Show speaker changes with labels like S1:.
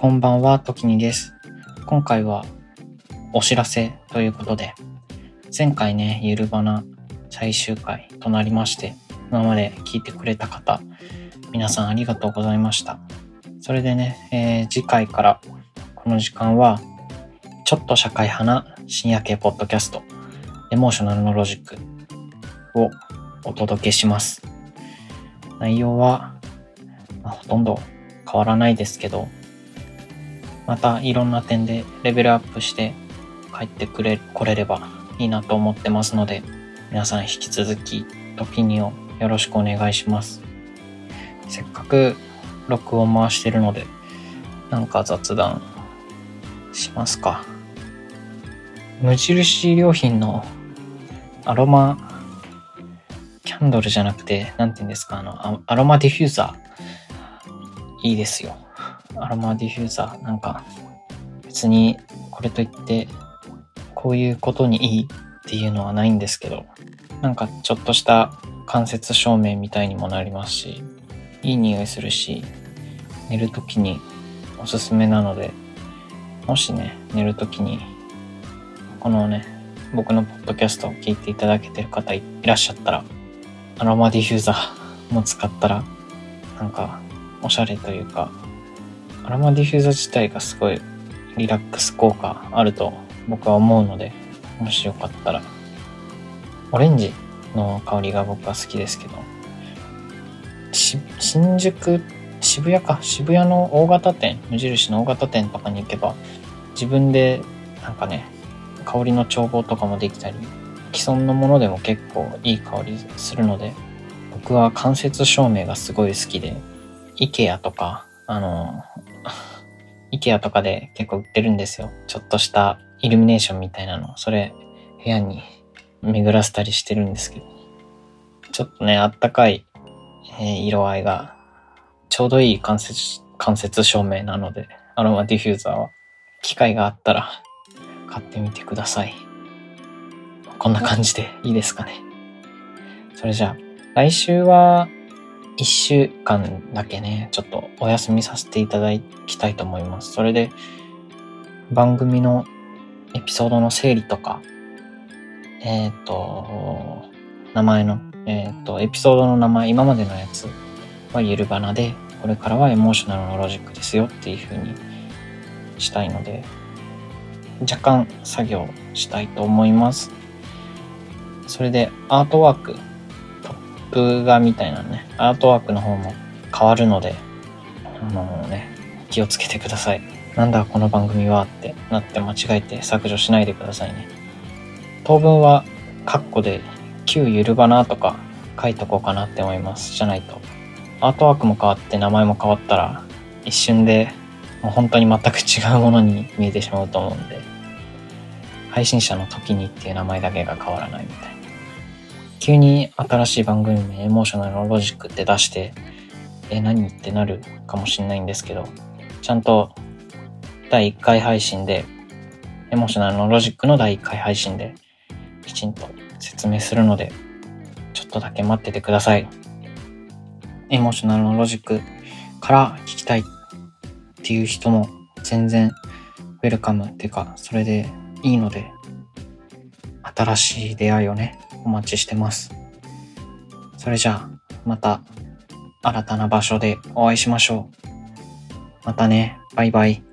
S1: こんばんは、ときにです。今回はお知らせということで、前回ね、ゆるばな最終回となりまして、今まで聞いてくれた方、皆さんありがとうございました。それでね、えー、次回からこの時間は、ちょっと社会派な深夜系ポッドキャスト、エモーショナルのロジックをお届けします。内容は、まあ、ほとんど変わらないですけど、またいろんな点でレベルアップして帰ってくれ、来れればいいなと思ってますので、皆さん引き続き、時にをよろしくお願いします。せっかく録音回してるので、なんか雑談しますか。無印良品のアロマキャンドルじゃなくて、なんて言うんですか、あの、アロマディフューザー。いいですよ。アロマディフューザー。なんか、別にこれといって、こういうことにいいっていうのはないんですけど、なんかちょっとした間接照明みたいにもなりますし、いい匂いするし、寝るときにおすすめなので、もしね、寝るときに、このね、僕のポッドキャストを聞いていただけてる方いらっしゃったら、アロマディフューザーも使ったら、なんか、おしゃれというか、アロマディフューザー自体がすごいリラックス効果あると僕は思うので、もしよかったら、オレンジの香りが僕は好きですけど、新宿、渋谷か、渋谷の大型店、無印の大型店とかに行けば、自分でなんかね、香りの調合とかもできたり、既存のものでも結構いい香りするので、僕は間接照明がすごい好きで、IKEA とか、あの、IKEA とかで結構売ってるんですよ。ちょっとしたイルミネーションみたいなの。それ、部屋に巡らせたりしてるんですけど。ちょっとね、あったかい、えー、色合いが、ちょうどいい間接、間接照明なので、アロマディフューザーは、機会があったら、買ってみてください。こんな感じでいいですかね。それじゃあ、来週は、一週間だけね、ちょっとお休みさせていただきたいと思います。それで、番組のエピソードの整理とか、えっ、ー、と、名前の、えっ、ー、と、エピソードの名前、今までのやつはゆるばなで、これからはエモーショナルのロジックですよっていう風にしたいので、若干作業したいと思います。それで、アートワークプ画みたいなね、アートワークの方も変わるので、あのね、気をつけてください。なんだこの番組はってなって間違えて削除しないでくださいね。当分はカッコで旧ゆるばなとか書いとこうかなって思います。じゃないと。アートワークも変わって名前も変わったら一瞬でもう本当に全く違うものに見えてしまうと思うんで、配信者の時にっていう名前だけが変わらないみたいな。急に新しい番組名、エモーショナルのロジックって出して、え、何ってなるかもしれないんですけど、ちゃんと第1回配信で、エモーショナルのロジックの第1回配信で、きちんと説明するので、ちょっとだけ待っててください。エモーショナルのロジックから聞きたいっていう人も全然ウェルカムっていうか、それでいいので、新しい出会いをね、お待ちしてます。それじゃあ、また新たな場所でお会いしましょう。またね、バイバイ。